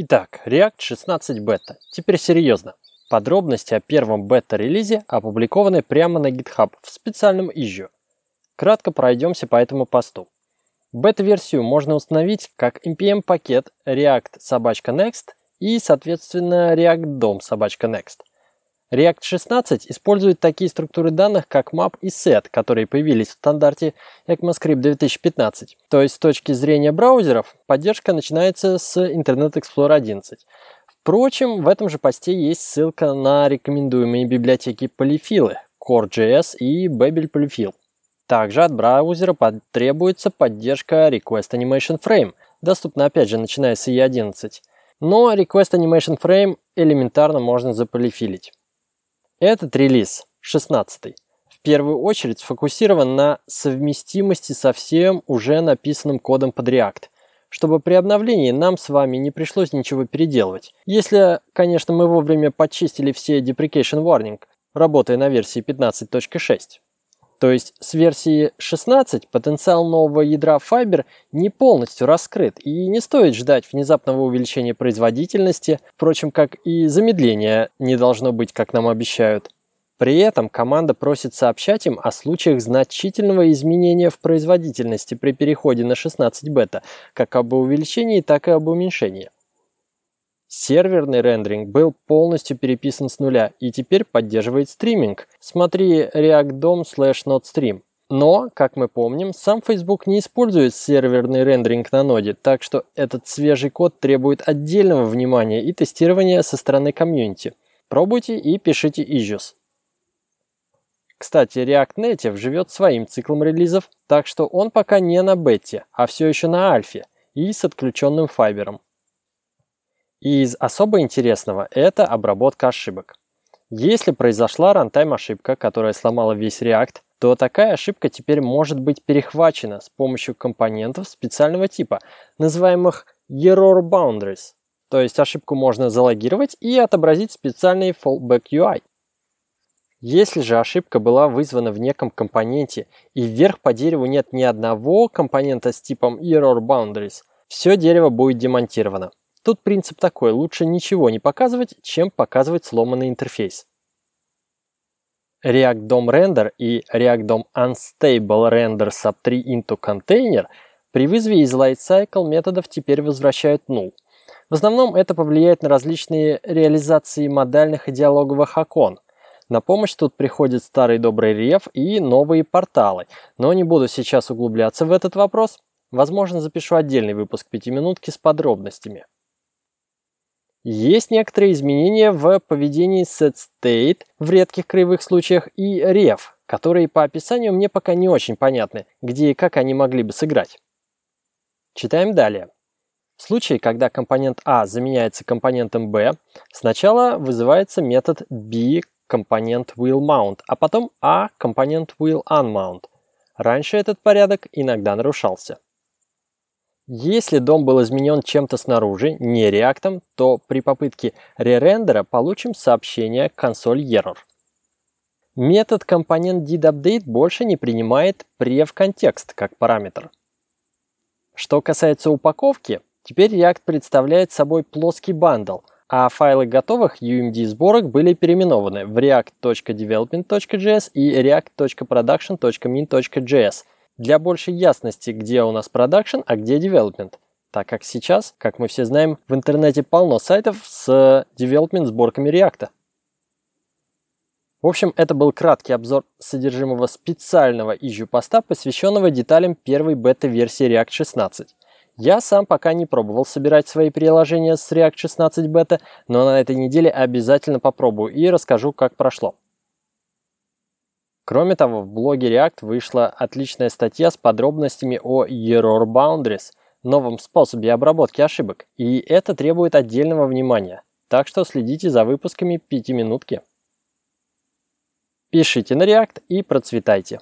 Итак, React 16 бета. Теперь серьезно. Подробности о первом бета-релизе опубликованы прямо на GitHub в специальном issue. Кратко пройдемся по этому посту. Бета-версию можно установить как npm-пакет react собачка next и, соответственно, react DOM собачка next. React 16 использует такие структуры данных, как map и set, которые появились в стандарте ECMAScript 2015. То есть с точки зрения браузеров поддержка начинается с Internet Explorer 11. Впрочем, в этом же посте есть ссылка на рекомендуемые библиотеки полифилы Core.js и Babel Polyfill. Также от браузера потребуется поддержка Request Animation Frame, доступна опять же начиная с E11. Но Request Animation Frame элементарно можно заполифилить. Этот релиз, 16 в первую очередь сфокусирован на совместимости со всем уже написанным кодом под React, чтобы при обновлении нам с вами не пришлось ничего переделывать. Если, конечно, мы вовремя почистили все deprecation warning, работая на версии 15.6. То есть с версии 16 потенциал нового ядра Fiber не полностью раскрыт и не стоит ждать внезапного увеличения производительности, впрочем, как и замедления не должно быть, как нам обещают. При этом команда просит сообщать им о случаях значительного изменения в производительности при переходе на 16 бета, как об увеличении, так и об уменьшении. Серверный рендеринг был полностью переписан с нуля и теперь поддерживает стриминг. Смотри react.dom slash nodestream. Но, как мы помним, сам Facebook не использует серверный рендеринг на ноде, так что этот свежий код требует отдельного внимания и тестирования со стороны комьюнити. Пробуйте и пишите issues. Кстати, React Native живет своим циклом релизов, так что он пока не на бете, а все еще на альфе и с отключенным файбером. И из особо интересного – это обработка ошибок. Если произошла рантайм ошибка, которая сломала весь React, то такая ошибка теперь может быть перехвачена с помощью компонентов специального типа, называемых Error Boundaries. То есть ошибку можно залогировать и отобразить специальный fallback UI. Если же ошибка была вызвана в неком компоненте и вверх по дереву нет ни одного компонента с типом Error Boundaries, все дерево будет демонтировано. Тут принцип такой, лучше ничего не показывать, чем показывать сломанный интерфейс. React DOM Render и React DOM Unstable Render Sub 3 into Container при вызове из Lightcycle методов теперь возвращают null. В основном это повлияет на различные реализации модальных и диалоговых окон. На помощь тут приходит старый добрый реф и новые порталы, но не буду сейчас углубляться в этот вопрос. Возможно, запишу отдельный выпуск пятиминутки с подробностями. Есть некоторые изменения в поведении setState в редких краевых случаях и ref, которые по описанию мне пока не очень понятны, где и как они могли бы сыграть. Читаем далее. В случае, когда компонент А заменяется компонентом B, сначала вызывается метод B компонент willMount, а потом A компонент willUnmount. Раньше этот порядок иногда нарушался. Если дом был изменен чем-то снаружи, не реактом, то при попытке ререндера получим сообщение console error. Метод компонент didUpdate больше не принимает pref-контекст как параметр. Что касается упаковки, теперь React представляет собой плоский бандл, а файлы готовых UMD сборок были переименованы в react.development.js и react.production.min.js – для большей ясности, где у нас продакшн, а где development. Так как сейчас, как мы все знаем, в интернете полно сайтов с development сборками React. В общем, это был краткий обзор содержимого специального issue поста, посвященного деталям первой бета-версии React 16. Я сам пока не пробовал собирать свои приложения с React 16 бета, но на этой неделе обязательно попробую и расскажу, как прошло. Кроме того, в блоге React вышла отличная статья с подробностями о Error Boundaries, новом способе обработки ошибок, и это требует отдельного внимания. Так что следите за выпусками пятиминутки. Пишите на React и процветайте.